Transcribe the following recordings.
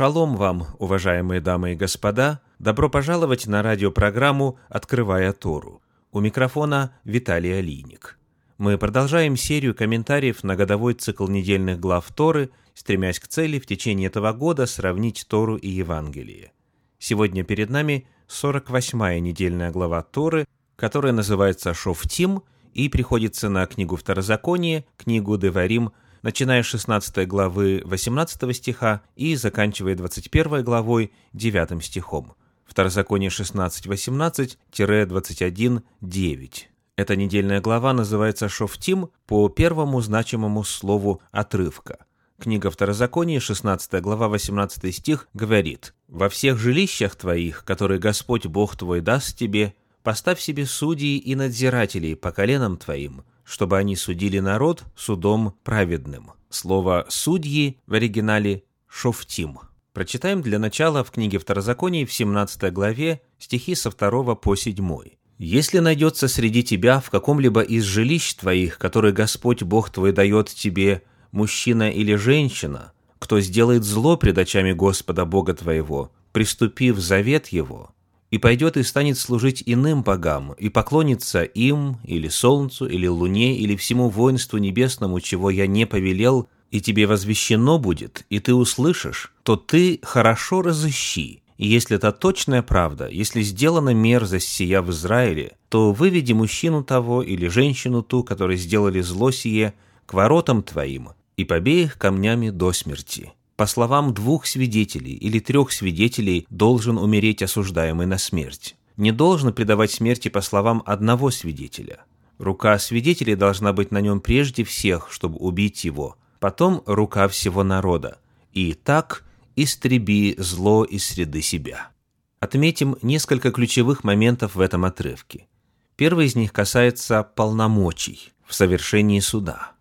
Шалом вам, уважаемые дамы и господа! Добро пожаловать на радиопрограмму «Открывая Тору». У микрофона Виталий Алиник. Мы продолжаем серию комментариев на годовой цикл недельных глав Торы, стремясь к цели в течение этого года сравнить Тору и Евангелие. Сегодня перед нами 48-я недельная глава Торы, которая называется «Шофтим» и приходится на книгу Второзаконие, книгу Деварим, начиная с 16 главы 18 стиха и заканчивая 21 главой 9 стихом. Второзаконие 16.18-21.9. Эта недельная глава называется «Шофтим» по первому значимому слову отрывка. Книга Второзакония, 16 глава, 18 стих, говорит «Во всех жилищах твоих, которые Господь Бог твой даст тебе, поставь себе судей и надзирателей по коленам твоим, чтобы они судили народ судом праведным. Слово «судьи» в оригинале «шофтим». Прочитаем для начала в книге Второзаконий в 17 главе стихи со 2 по 7. «Если найдется среди тебя в каком-либо из жилищ твоих, которые Господь Бог твой дает тебе, мужчина или женщина, кто сделает зло пред очами Господа Бога твоего, приступив завет его, и пойдет и станет служить иным богам, и поклонится им, или солнцу, или луне, или всему воинству небесному, чего я не повелел, и тебе возвещено будет, и ты услышишь, то ты хорошо разыщи, и если это точная правда, если сделана мерзость сия в Израиле, то выведи мужчину того или женщину ту, которые сделали зло сие, к воротам твоим, и побей их камнями до смерти по словам двух свидетелей или трех свидетелей, должен умереть осуждаемый на смерть. Не должно предавать смерти по словам одного свидетеля. Рука свидетелей должна быть на нем прежде всех, чтобы убить его, потом рука всего народа. И так истреби зло из среды себя. Отметим несколько ключевых моментов в этом отрывке. Первый из них касается полномочий в совершении суда.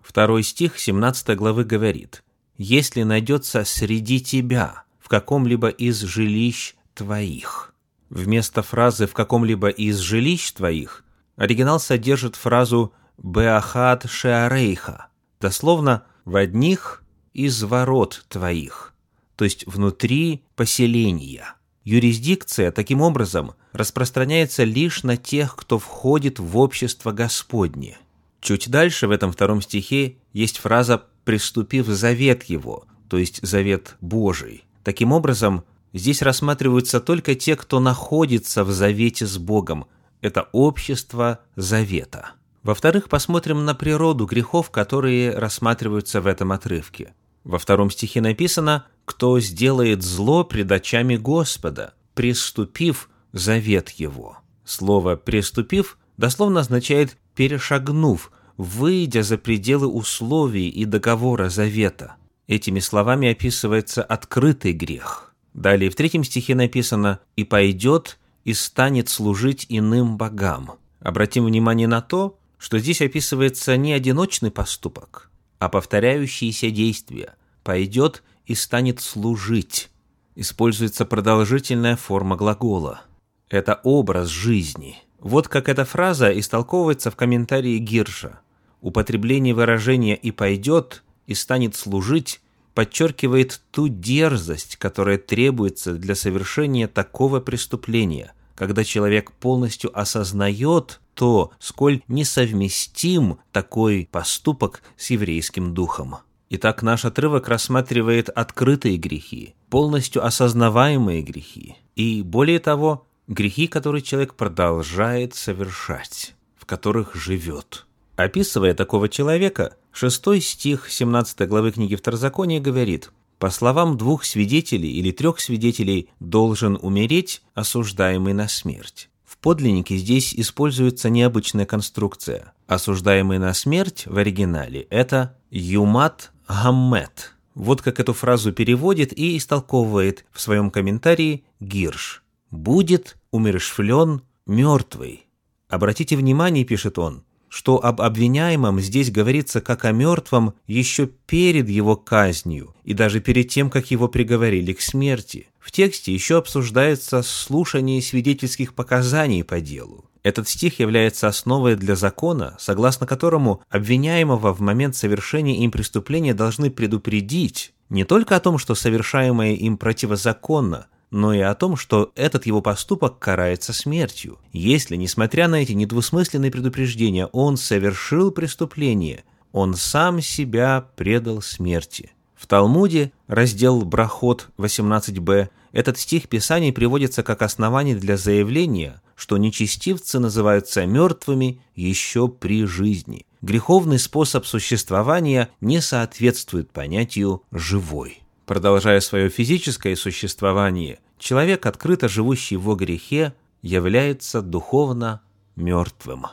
Второй стих 17 главы говорит – если найдется среди тебя в каком-либо из жилищ твоих. Вместо фразы «в каком-либо из жилищ твоих» оригинал содержит фразу «беахат шеарейха», дословно «в одних из ворот твоих», то есть внутри поселения. Юрисдикция, таким образом, распространяется лишь на тех, кто входит в общество Господне. Чуть дальше в этом втором стихе есть фраза приступив завет его, то есть завет Божий. Таким образом, здесь рассматриваются только те, кто находится в завете с Богом. Это общество завета. Во-вторых, посмотрим на природу грехов, которые рассматриваются в этом отрывке. Во втором стихе написано «Кто сделает зло пред очами Господа, приступив завет его». Слово «приступив» дословно означает «перешагнув», выйдя за пределы условий и договора завета. Этими словами описывается открытый грех. Далее в третьем стихе написано «и пойдет и станет служить иным богам». Обратим внимание на то, что здесь описывается не одиночный поступок, а повторяющиеся действия. «Пойдет и станет служить». Используется продолжительная форма глагола. Это образ жизни. Вот как эта фраза истолковывается в комментарии Гирша – употребление выражения «и пойдет» и станет служить подчеркивает ту дерзость, которая требуется для совершения такого преступления, когда человек полностью осознает то, сколь несовместим такой поступок с еврейским духом. Итак, наш отрывок рассматривает открытые грехи, полностью осознаваемые грехи, и, более того, грехи, которые человек продолжает совершать, в которых живет – Описывая такого человека, шестой стих 17 главы книги Второзакония говорит «По словам двух свидетелей или трех свидетелей должен умереть осуждаемый на смерть». В подлиннике здесь используется необычная конструкция. Осуждаемый на смерть в оригинале – это «юмат гаммет». Вот как эту фразу переводит и истолковывает в своем комментарии Гирш. «Будет умершвлен мертвый». Обратите внимание, пишет он, что об обвиняемом здесь говорится как о мертвом еще перед его казнью и даже перед тем, как его приговорили к смерти. В тексте еще обсуждается слушание свидетельских показаний по делу. Этот стих является основой для закона, согласно которому обвиняемого в момент совершения им преступления должны предупредить Не только о том, что совершаемое им противозаконно, но и о том, что этот его поступок карается смертью. Если, несмотря на эти недвусмысленные предупреждения, он совершил преступление, он сам себя предал смерти. В Талмуде, раздел Брахот 18б, этот стих Писаний приводится как основание для заявления, что нечестивцы называются мертвыми еще при жизни. Греховный способ существования не соответствует понятию «живой». Продолжая свое физическое существование, человек, открыто живущий во грехе, является духовно мертвым.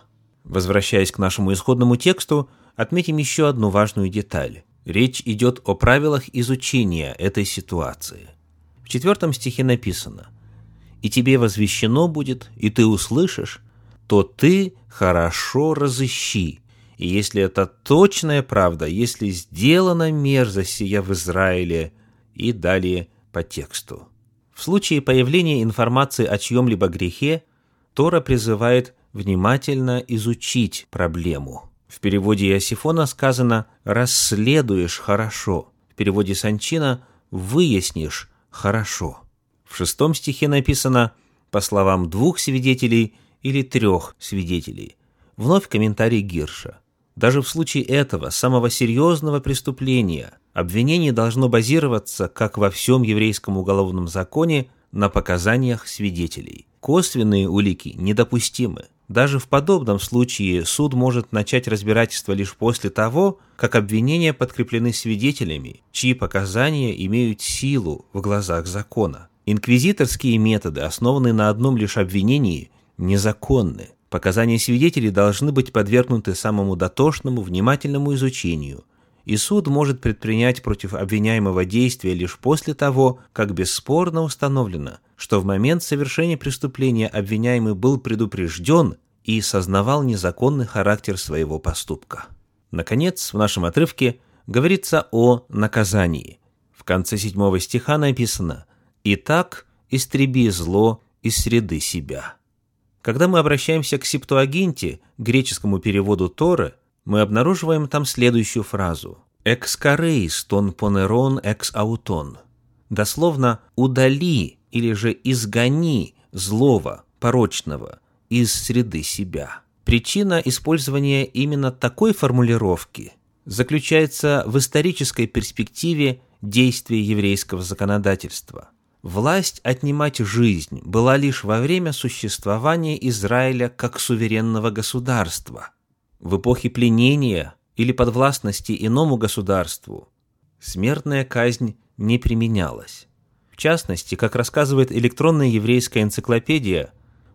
Возвращаясь к нашему исходному тексту, отметим еще одну важную деталь. Речь идет о правилах изучения этой ситуации. В четвертом стихе написано «И тебе возвещено будет, и ты услышишь, то ты хорошо разыщи, и если это точная правда, если сделана мерзость сия в Израиле, и далее по тексту. В случае появления информации о чьем-либо грехе, Тора призывает внимательно изучить проблему. В переводе Иосифона сказано «расследуешь хорошо», в переводе Санчина «выяснишь хорошо». В шестом стихе написано «по словам двух свидетелей или трех свидетелей». Вновь комментарий Гирша. Даже в случае этого, самого серьезного преступления, обвинение должно базироваться, как во всем еврейском уголовном законе, на показаниях свидетелей. Косвенные улики недопустимы. Даже в подобном случае суд может начать разбирательство лишь после того, как обвинения подкреплены свидетелями, чьи показания имеют силу в глазах закона. Инквизиторские методы, основанные на одном лишь обвинении, незаконны. Показания свидетелей должны быть подвергнуты самому дотошному, внимательному изучению, и суд может предпринять против обвиняемого действия лишь после того, как бесспорно установлено, что в момент совершения преступления обвиняемый был предупрежден и сознавал незаконный характер своего поступка. Наконец, в нашем отрывке говорится о наказании. В конце седьмого стиха написано «Итак, истреби зло из среды себя». Когда мы обращаемся к Септуагинте, греческому переводу Торы, мы обнаруживаем там следующую фразу «Экс карейс тон понерон экс аутон». Дословно «удали» или же «изгони» злого, порочного из среды себя. Причина использования именно такой формулировки заключается в исторической перспективе действия еврейского законодательства – Власть отнимать жизнь была лишь во время существования Израиля как суверенного государства. В эпохе пленения или подвластности иному государству смертная казнь не применялась. В частности, как рассказывает электронная еврейская энциклопедия,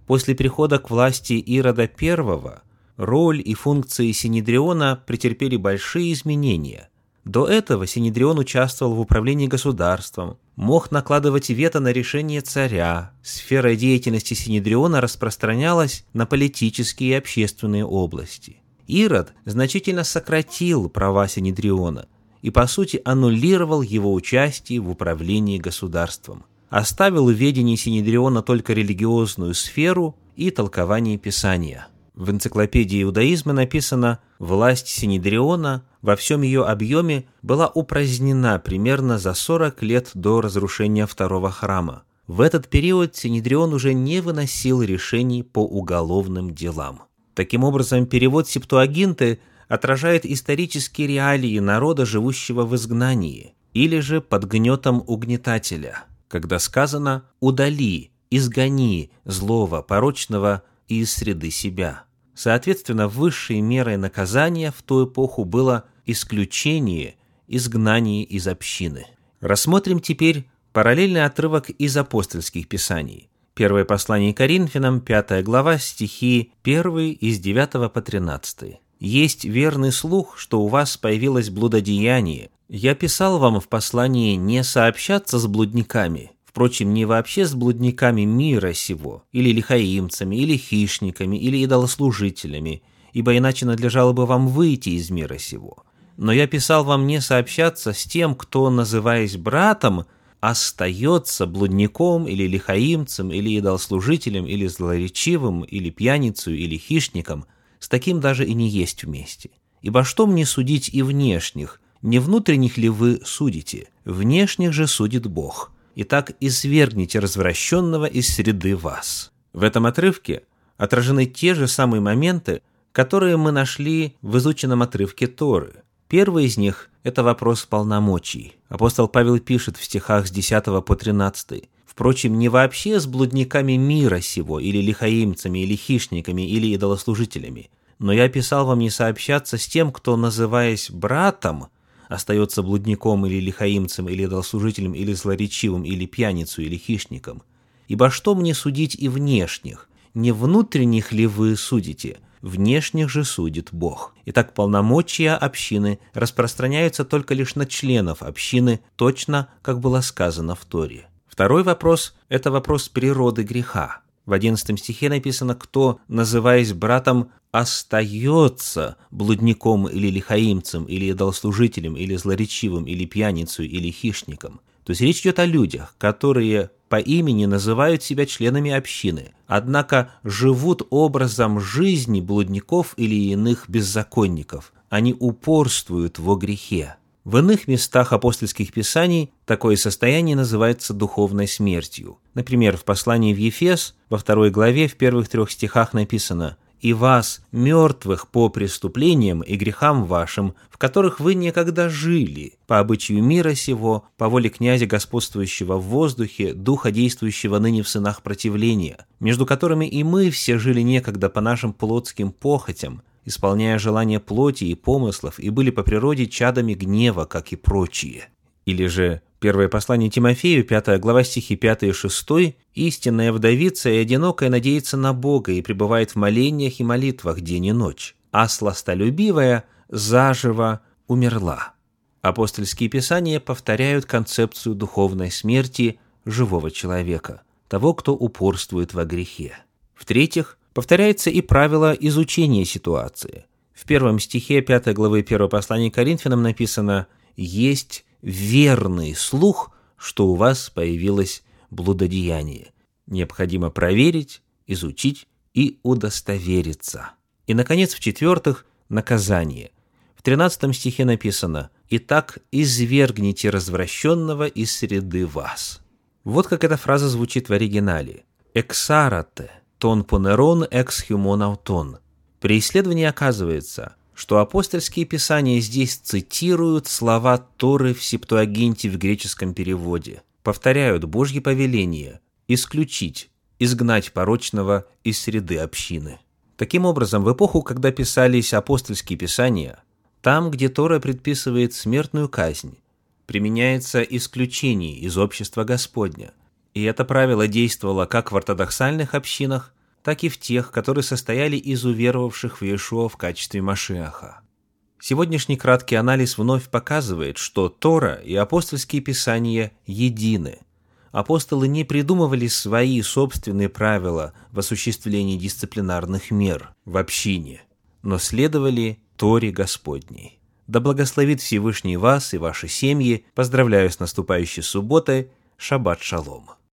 после прихода к власти Ирода I роль и функции Синедриона претерпели большие изменения. До этого Синедрион участвовал в управлении государством, мог накладывать вето на решение царя. Сфера деятельности Синедриона распространялась на политические и общественные области. Ирод значительно сократил права Синедриона и, по сути, аннулировал его участие в управлении государством. Оставил в ведении Синедриона только религиозную сферу и толкование Писания. В энциклопедии иудаизма написано «Власть Синедриона во всем ее объеме была упразднена примерно за 40 лет до разрушения второго храма. В этот период Синедрион уже не выносил решений по уголовным делам». Таким образом, перевод Септуагинты отражает исторические реалии народа, живущего в изгнании, или же под гнетом угнетателя, когда сказано «удали», «изгони» злого, порочного из среды себя. Соответственно, высшей мерой наказания в ту эпоху было исключение, изгнание из общины. Рассмотрим теперь параллельный отрывок из апостольских писаний. Первое послание Коринфянам, 5 глава, стихи 1 из 9 по 13. «Есть верный слух, что у вас появилось блудодеяние. Я писал вам в послании не сообщаться с блудниками, Впрочем, не вообще с блудниками мира сего, или лихаимцами, или хищниками, или идолослужителями, ибо иначе надлежало бы вам выйти из мира сего. Но я писал вам не сообщаться с тем, кто, называясь братом, остается блудником или лихаимцем, или идолослужителем, или злоречивым, или пьяницей, или хищником, с таким даже и не есть вместе. Ибо что мне судить и внешних, Не внутренних ли вы судите? Внешних же судит Бог. Итак, извергните развращенного из среды вас». В этом отрывке отражены те же самые моменты, которые мы нашли в изученном отрывке Торы. Первый из них – это вопрос полномочий. Апостол Павел пишет в стихах с 10 по 13. Впрочем, не вообще с блудниками мира сего, или лихаимцами, или хищниками, или идолослужителями. Но я писал вам не сообщаться с тем, кто, называясь братом, остается блудником или лихаимцем, или идолослужителем, или злоречивым, или пьяницу, или хищником. Ибо что мне судить и внешних? Не внутренних ли вы судите – внешних же судит Бог. Итак, полномочия общины распространяются только лишь на членов общины, точно как было сказано в Торе. Второй вопрос – это вопрос природы греха. В 11 стихе написано, кто, называясь братом, остается блудником или лихаимцем, или идолослужителем, или злоречивым, или пьяницей, или хищником. То есть речь идет о людях, которые по имени называют себя членами общины, однако живут образом жизни блудников или иных беззаконников. Они упорствуют во грехе. В иных местах апостольских писаний такое состояние называется духовной смертью. Например, в послании в Ефес, во второй главе, в первых трех стихах написано и вас, мертвых по преступлениям и грехам вашим, в которых вы некогда жили, по обычаю мира сего, по воле князя, господствующего в воздухе, духа, действующего ныне в сынах противления, между которыми и мы все жили некогда по нашим плотским похотям, исполняя желания плоти и помыслов, и были по природе чадами гнева, как и прочие. Или же Первое послание Тимофею, 5 глава стихи 5 и 6, «Истинная вдовица и одинокая надеется на Бога и пребывает в молениях и молитвах день и ночь, а сластолюбивая заживо умерла». Апостольские писания повторяют концепцию духовной смерти живого человека, того, кто упорствует во грехе. В-третьих, повторяется и правило изучения ситуации. В первом стихе 5 главы 1 послания Коринфянам написано «Есть верный слух, что у вас появилось блудодеяние. Необходимо проверить, изучить и удостовериться. И, наконец, в-четвертых, наказание. В 13 стихе написано «Итак, извергните развращенного из среды вас». Вот как эта фраза звучит в оригинале. «Эксарате, тон понерон экс хюмон аутон». При исследовании оказывается, что апостольские писания здесь цитируют слова Торы в Септуагинте в греческом переводе, повторяют Божье повеление исключить, изгнать порочного из среды общины. Таким образом, в эпоху, когда писались апостольские писания, там, где Тора предписывает смертную казнь, применяется исключение из общества Господня. И это правило действовало как в ортодоксальных общинах, так и в тех, которые состояли из уверовавших в Иешуа в качестве Машиаха. Сегодняшний краткий анализ вновь показывает, что Тора и апостольские писания едины. Апостолы не придумывали свои собственные правила в осуществлении дисциплинарных мер в общине, но следовали Торе Господней. Да благословит Всевышний вас и ваши семьи. Поздравляю с наступающей субботой. Шаббат шалом.